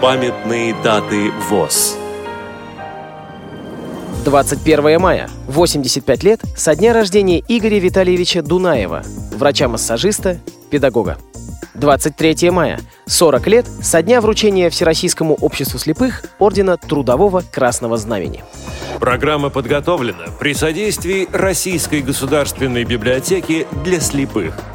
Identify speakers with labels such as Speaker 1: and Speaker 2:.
Speaker 1: Памятные даты ВОЗ.
Speaker 2: 21 мая. 85 лет со дня рождения Игоря Витальевича Дунаева, врача-массажиста, педагога. 23 мая. 40 лет со дня вручения Всероссийскому обществу слепых Ордена Трудового Красного Знамени.
Speaker 1: Программа подготовлена при содействии Российской государственной библиотеки для слепых –